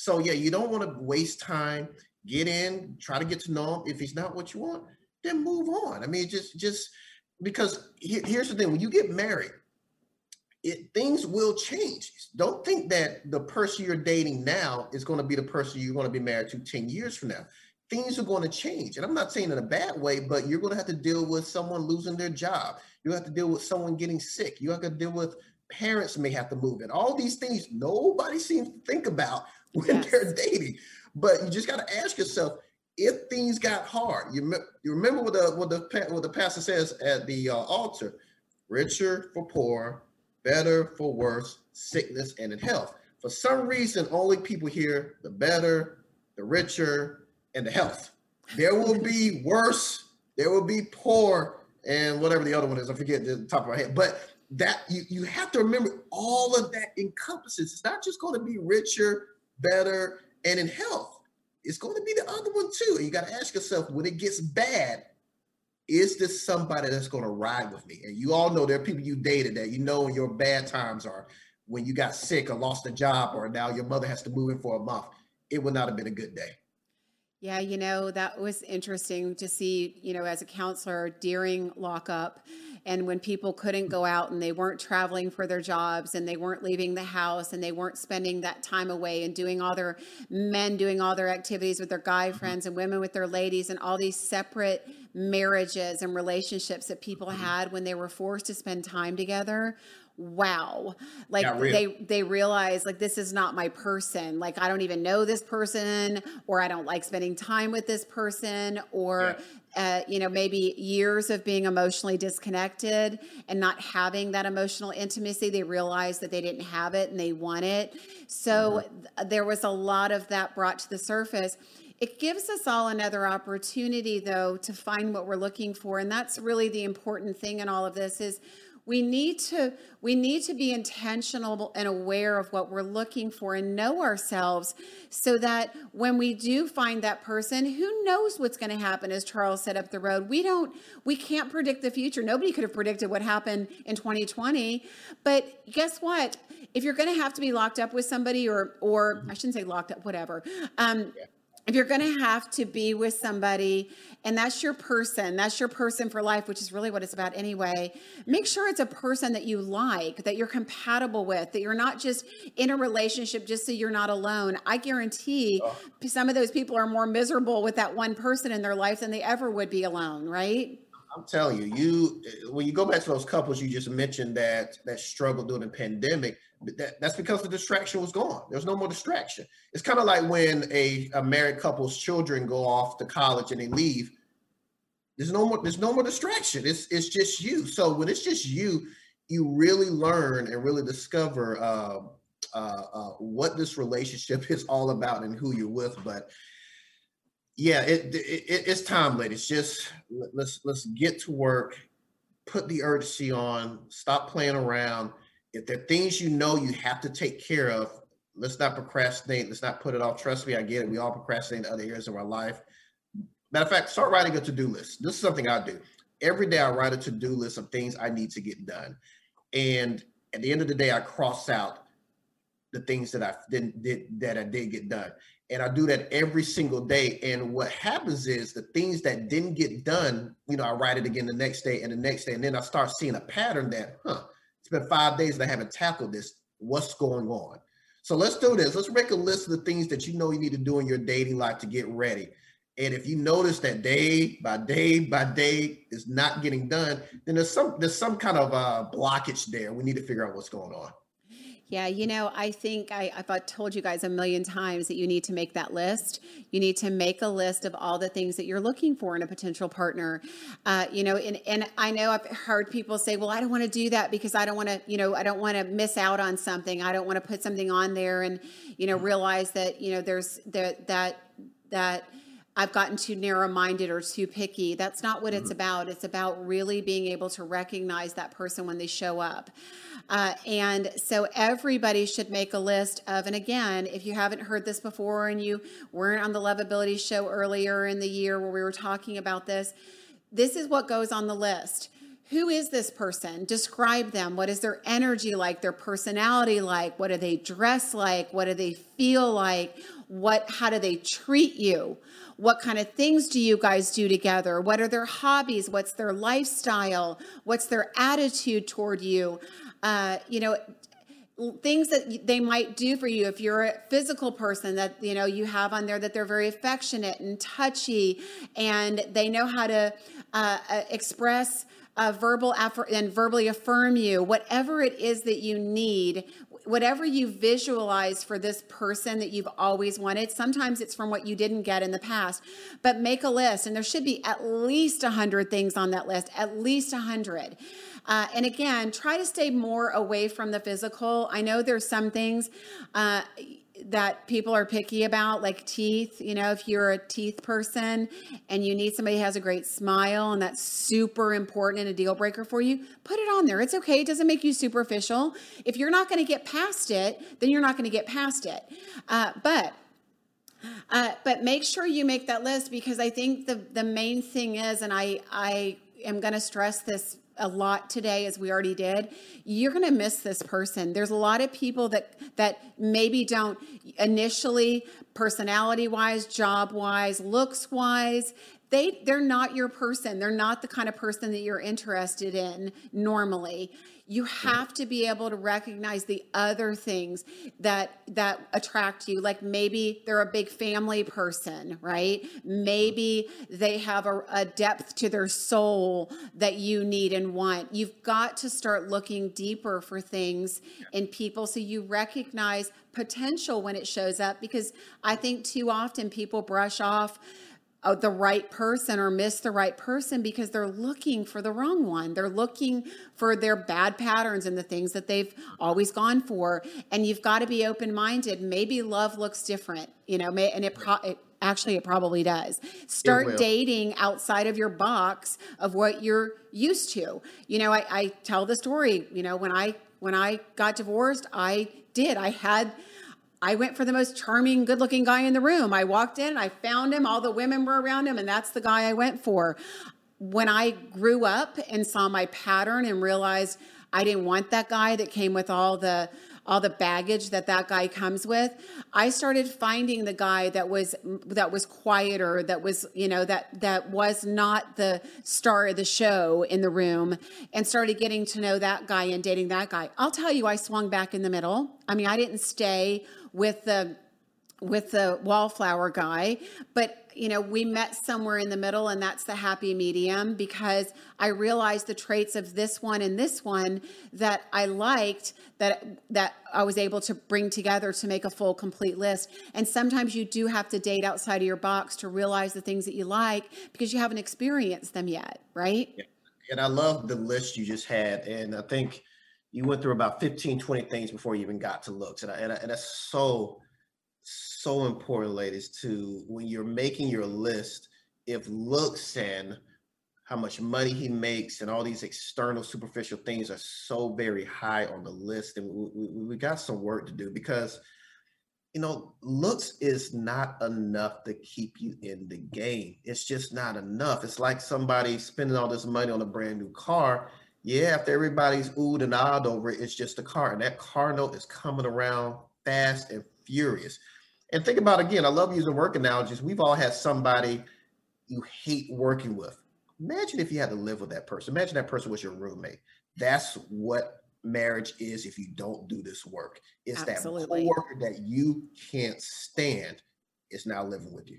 so yeah, you don't want to waste time. Get in, try to get to know him. If he's not what you want, then move on. I mean, just just because here's the thing: when you get married, it things will change. Don't think that the person you're dating now is going to be the person you're going to be married to 10 years from now. Things are going to change. And I'm not saying in a bad way, but you're going to have to deal with someone losing their job. You have to deal with someone getting sick. You have to deal with parents may have to move in. All these things nobody seems to think about when yes. they're dating. But you just got to ask yourself if things got hard. You, you remember what the what the what the pastor says at the uh, altar: richer for poor, better for worse, sickness and in health. For some reason, only people hear the better, the richer, and the health. There will be worse. There will be poor, and whatever the other one is. I forget the top of my head. But that you, you have to remember all of that encompasses. It's not just going to be richer, better, and in health. It's going to be the other one too. And you got to ask yourself when it gets bad, is this somebody that's going to ride with me? And you all know there are people you dated that you know when your bad times are when you got sick or lost a job or now your mother has to move in for a month. It would not have been a good day. Yeah, you know, that was interesting to see, you know, as a counselor during lockup and when people couldn't go out and they weren't traveling for their jobs and they weren't leaving the house and they weren't spending that time away and doing all their men doing all their activities with their guy mm-hmm. friends and women with their ladies and all these separate marriages and relationships that people mm-hmm. had when they were forced to spend time together wow. Like they they realize like this is not my person. Like i don't even know this person or i don't like spending time with this person or yeah. uh, you know maybe years of being emotionally disconnected and not having that emotional intimacy they realize that they didn't have it and they want it. So mm-hmm. there was a lot of that brought to the surface. It gives us all another opportunity though to find what we're looking for and that's really the important thing in all of this is we need to we need to be intentional and aware of what we're looking for and know ourselves so that when we do find that person who knows what's going to happen as charles said up the road. We don't we can't predict the future. Nobody could have predicted what happened in 2020 but guess what? If you're going to have to be locked up with somebody or or i shouldn't say locked up whatever um, yeah if you're going to have to be with somebody and that's your person, that's your person for life, which is really what it's about anyway, make sure it's a person that you like, that you're compatible with, that you're not just in a relationship just so you're not alone. I guarantee oh. some of those people are more miserable with that one person in their life than they ever would be alone, right? I'm telling you, you when you go back to those couples you just mentioned that that struggled during the pandemic, that, that's because the distraction was gone. There's no more distraction. It's kind of like when a, a married couple's children go off to college and they leave. There's no more. There's no more distraction. It's it's just you. So when it's just you, you really learn and really discover uh, uh, uh, what this relationship is all about and who you're with. But yeah, it, it, it's time, ladies. Just let's let's get to work. Put the urgency on. Stop playing around if there are things you know you have to take care of, let's not procrastinate. Let's not put it off. Trust me, I get it. We all procrastinate in other areas of our life. Matter of fact, start writing a to-do list. This is something I do. Every day I write a to-do list of things I need to get done. And at the end of the day, I cross out the things that I didn't did that I did get done. And I do that every single day. And what happens is the things that didn't get done, you know, I write it again the next day and the next day. And then I start seeing a pattern that, huh, it's been five days and I haven't tackled this. What's going on? So let's do this. Let's make a list of the things that you know you need to do in your dating life to get ready. And if you notice that day by day by day is not getting done, then there's some there's some kind of uh, blockage there. We need to figure out what's going on. Yeah, you know, I think I, I've told you guys a million times that you need to make that list. You need to make a list of all the things that you're looking for in a potential partner. Uh, you know, and, and I know I've heard people say, well, I don't want to do that because I don't want to, you know, I don't want to miss out on something. I don't want to put something on there and, you know, realize that, you know, there's that, that, that, I've gotten too narrow minded or too picky. That's not what mm-hmm. it's about. It's about really being able to recognize that person when they show up. Uh, and so everybody should make a list of, and again, if you haven't heard this before and you weren't on the Lovability show earlier in the year where we were talking about this, this is what goes on the list. Who is this person? Describe them. What is their energy like? Their personality like? What do they dress like? What do they feel like? What how do they treat you? What kind of things do you guys do together? What are their hobbies? What's their lifestyle? What's their attitude toward you? uh, you know, things that they might do for you if you're a physical person that you know you have on there that they're very affectionate and touchy and they know how to uh, uh express uh, verbal affir- and verbally affirm you whatever it is that you need whatever you visualize for this person that you've always wanted sometimes it's from what you didn't get in the past but make a list and there should be at least 100 things on that list at least 100 uh, and again, try to stay more away from the physical. I know there's some things. Uh, that people are picky about, like teeth. You know, if you're a teeth person and you need somebody who has a great smile and that's super important and a deal breaker for you, put it on there. It's okay. It doesn't make you superficial. If you're not going to get past it, then you're not going to get past it. Uh, but uh, but make sure you make that list because I think the the main thing is, and I I am going to stress this a lot today as we already did you're going to miss this person. There's a lot of people that that maybe don't initially personality wise job wise looks wise they they're not your person. They're not the kind of person that you're interested in normally. You have to be able to recognize the other things that that attract you. Like maybe they're a big family person right? Maybe they have a, a, depth to their soul that you need and want. You've got to start looking deeper for things in people so you recognize potential when it shows up because i think too often people brush off Uh, the right person or miss the right person because they're looking for the wrong one. They're looking for their bad patterns and the things that they've always gone for. And you've got to be open minded. Maybe love looks different, you know, may, and it, pro- it actually it probably does start dating outside of your box of what you're used to you know I, I tell the story you know when i when i got divorced i did i had I went for the most charming, good looking guy in the room. I walked in, I found him, all the women were around him, and that's the guy I went for. When I grew up and saw my pattern and realized I didn't want that guy that came with all the all the baggage that that guy comes with i started finding the guy that was that was quieter that was you know that that was not the star of the show in the room and started getting to know that guy and dating that guy. I'll tell you i swung back in the middle. I mean i didn't stay with the with the wallflower guy but you know we met somewhere in the middle and that's the happy medium because i realized the traits of this one and this one that i liked that that i was able to bring together to make a full complete list and sometimes you do have to date outside of your box to realize the things that you like because you haven't experienced them yet right and i love the list you just had and i think you went through about 15, 20 things before you even got to looks. And, I, and, I, and that's so, so important, ladies, to when you're making your list, if looks and how much money he makes and all these external superficial things are so very high on the list and we, we, we got some work to do because you know looks is not enough to keep you in the game it's just not enough it's like somebody spending all this money on a brand new car yeah, after everybody's oohed and awed over it, it's just a car. And that car note is coming around fast and furious. And think about again, I love using work analogies. We've all had somebody you hate working with. Imagine if you had to live with that person. Imagine that person was your roommate. That's what marriage is if you don't do this work. It's Absolutely. that worker that you can't stand is now living with you.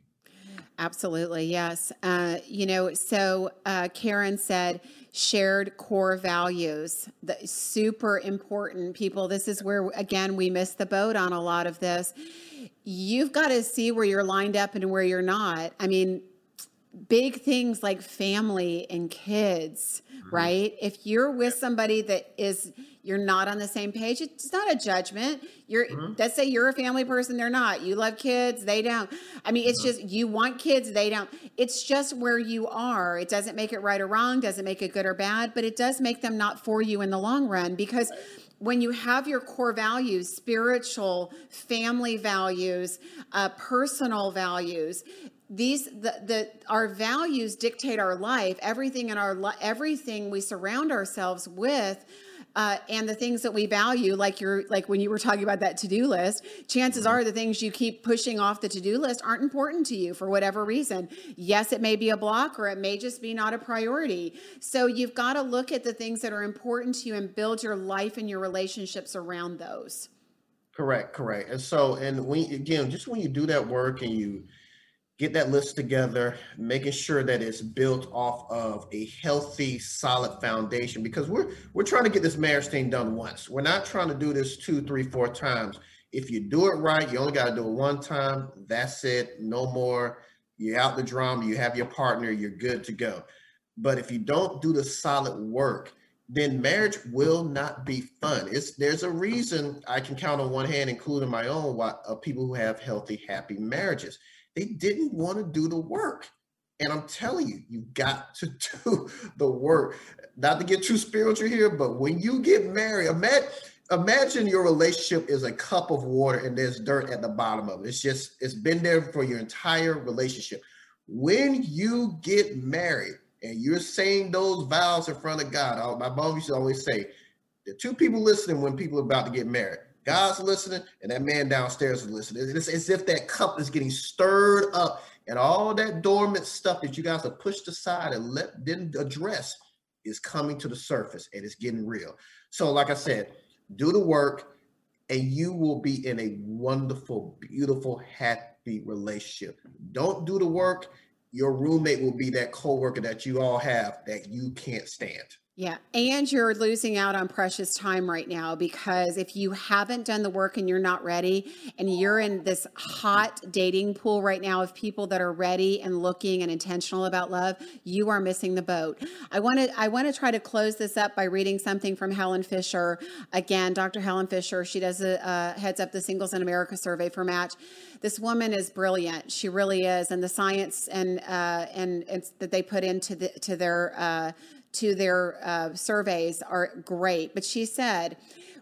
Absolutely, yes. Uh, you know, so uh, Karen said shared core values, the, super important. People, this is where again we miss the boat on a lot of this. You've got to see where you're lined up and where you're not. I mean, big things like family and kids, mm-hmm. right? If you're with somebody that is you're not on the same page, it's not a judgment. You're mm-hmm. let's say you're a family person, they're not. You love kids, they don't. I mean, it's mm-hmm. just you want kids, they don't. It's just where you are. It doesn't make it right or wrong, doesn't make it good or bad, but it does make them not for you in the long run because when you have your core values spiritual family values uh, personal values these the, the our values dictate our life. Everything in our everything we surround ourselves with uh, and the things that we value like you're like when you were talking about that to-do list chances are the things you keep pushing off the to-do list aren't important to you for whatever reason. Yes it may be a block or it may just be not a priority. So you've got to look at the things that are important to you and build your life and your relationships around those. Correct correct. And so and when again just when you do that work and you get that list together, making sure that it's built off of a healthy, solid foundation because we're we're trying to get this marriage thing done once. We're not trying to do this two, three, four times. If you do it right, you only got to do it one time. That's it. No more. You're out the drama. You have your partner. You're good to go. But if you don't do the solid work, then marriage will not be fun. It's there's a reason I can count on one hand, including my own, why, uh, people who have healthy, happy marriages. They didn't want to do the work. And I'm telling you, you got to do the work. Not to get too spiritual here, but when you get married, imagine, imagine your relationship is a cup of water and there's dirt at the bottom of it. It's just, it's been there for your entire relationship. When you get married and you're saying those vows in front of God, my mom used to always say, the two people listening when people are about to get married. God's listening, and that man downstairs is listening. It's as if that cup is getting stirred up, and all that dormant stuff that you guys have pushed aside and let didn't address is coming to the surface, and it's getting real. So, like I said, do the work, and you will be in a wonderful, beautiful, happy relationship. Don't do the work, your roommate will be that coworker that you all have that you can't stand. Yeah. And you're losing out on precious time right now because if you haven't done the work and you're not ready and you're in this hot dating pool right now of people that are ready and looking and intentional about love, you are missing the boat. I want to I want to try to close this up by reading something from Helen Fisher. Again, Dr. Helen Fisher, she does a uh, heads up the Singles in America survey for Match. This woman is brilliant. She really is and the science and uh and, and that they put into the to their uh to their uh, surveys are great. But she said,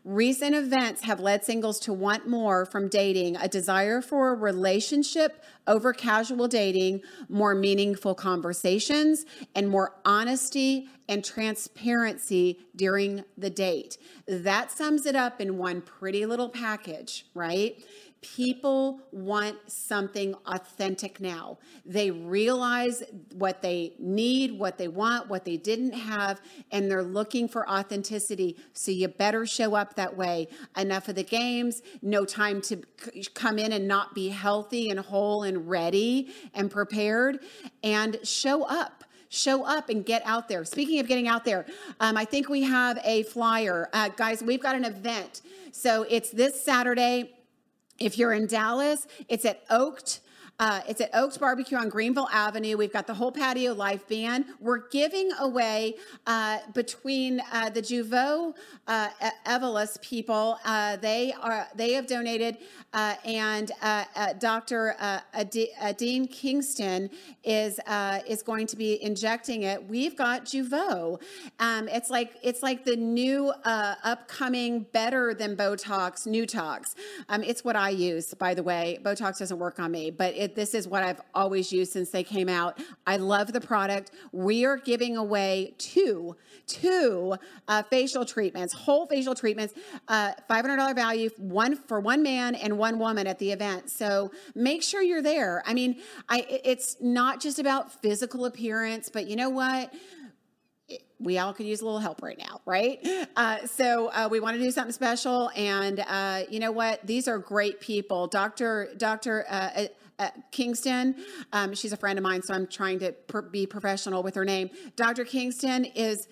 Recent events have led singles to want more from dating a desire for a relationship over casual dating, more meaningful conversations, and more honesty and transparency during the date. That sums it up in one pretty little package, right? People want something authentic now. They realize what they need, what they want, what they didn't have, and they're looking for authenticity. So you better show up that way. Enough of the games, no time to come in and not be healthy and whole and ready and prepared, and show up show up and get out there. Speaking of getting out there, um, I think we have a flyer. Uh, guys, we've got an event. So it's this Saturday. If you're in Dallas, it's at Oak'd. Uh, it's at Oaks Barbecue on Greenville Avenue. We've got the whole patio live band. We're giving away uh, between uh, the Jeuveau uh, Evolus people. Uh, they are they have donated, uh, and uh, Dr. Dean Kingston is is going to be injecting it. We've got Jeuveau. Um, it's like it's like the new upcoming, better than Botox, Newtox. Um, it's what I use, by the way. Botox doesn't work on me, but it it, this is what I've always used since they came out. I love the product. We are giving away two, two uh, facial treatments, whole facial treatments, uh, $500 value, one for one man and one woman at the event. So make sure you're there. I mean, I, it's not just about physical appearance, but you know what? we all could use a little help right now, right? Uh, so uh, we want to do something special, and uh, you know what? These are great people. Doctor Doctor Kingston. Um, she's a friend of mine, so I'm trying to pr- be professional with her name. Dr. Kingston is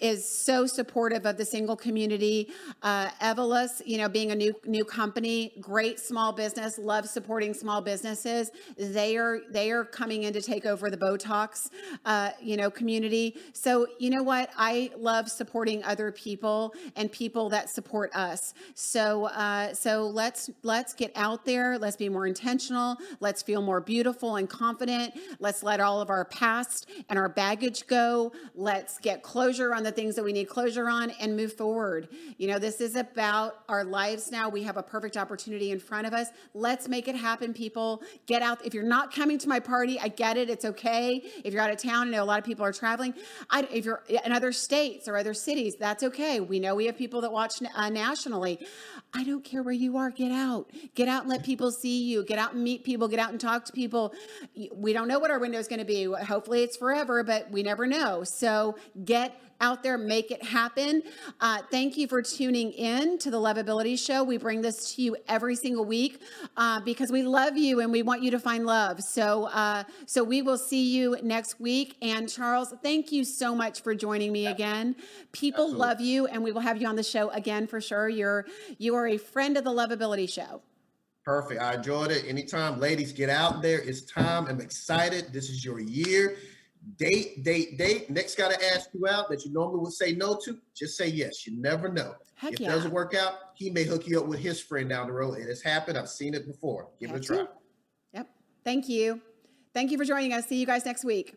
is so supportive of the single community. Uh, Evolus, you know, being a new new company, great small business, love supporting small businesses. They are they are coming in to take over the Botox, uh, you know, community. So you know what? I love supporting other people and people that support us. So uh, so let's let's get out there. Let's be more intentional. Let's Let's feel more beautiful and confident. Let's let all of our past and our baggage go. Let's get closure on the things that we need closure on and move forward. You know, this is about our lives now. We have a perfect opportunity in front of us. Let's make it happen, people. Get out. If you're not coming to my party, I get it. It's okay. If you're out of town, I know a lot of people are traveling. I, if you're in other states or other cities, that's okay. We know we have people that watch uh, nationally. I don't care where you are. Get out. Get out and let people see you. Get out and meet people. Get out and talk to people. We don't know what our window is going to be. Hopefully it's forever, but we never know. So get out there, make it happen. Uh, thank you for tuning in to the Lovability Show. We bring this to you every single week uh, because we love you and we want you to find love. So, uh, so we will see you next week. And Charles, thank you so much for joining me again. People Absolutely. love you, and we will have you on the show again for sure. You're you are a friend of the Lovability Show. Perfect. I enjoyed it. Anytime, ladies, get out there. It's time. I'm excited. This is your year. date, date, date. Next guy to ask you out that you normally would say no to, just say yes. You never know. Heck if yeah. it doesn't work out, he may hook you up with his friend down the road. It has happened. I've seen it before. Give it a try. Yep. Thank you. Thank you for joining us. See you guys next week.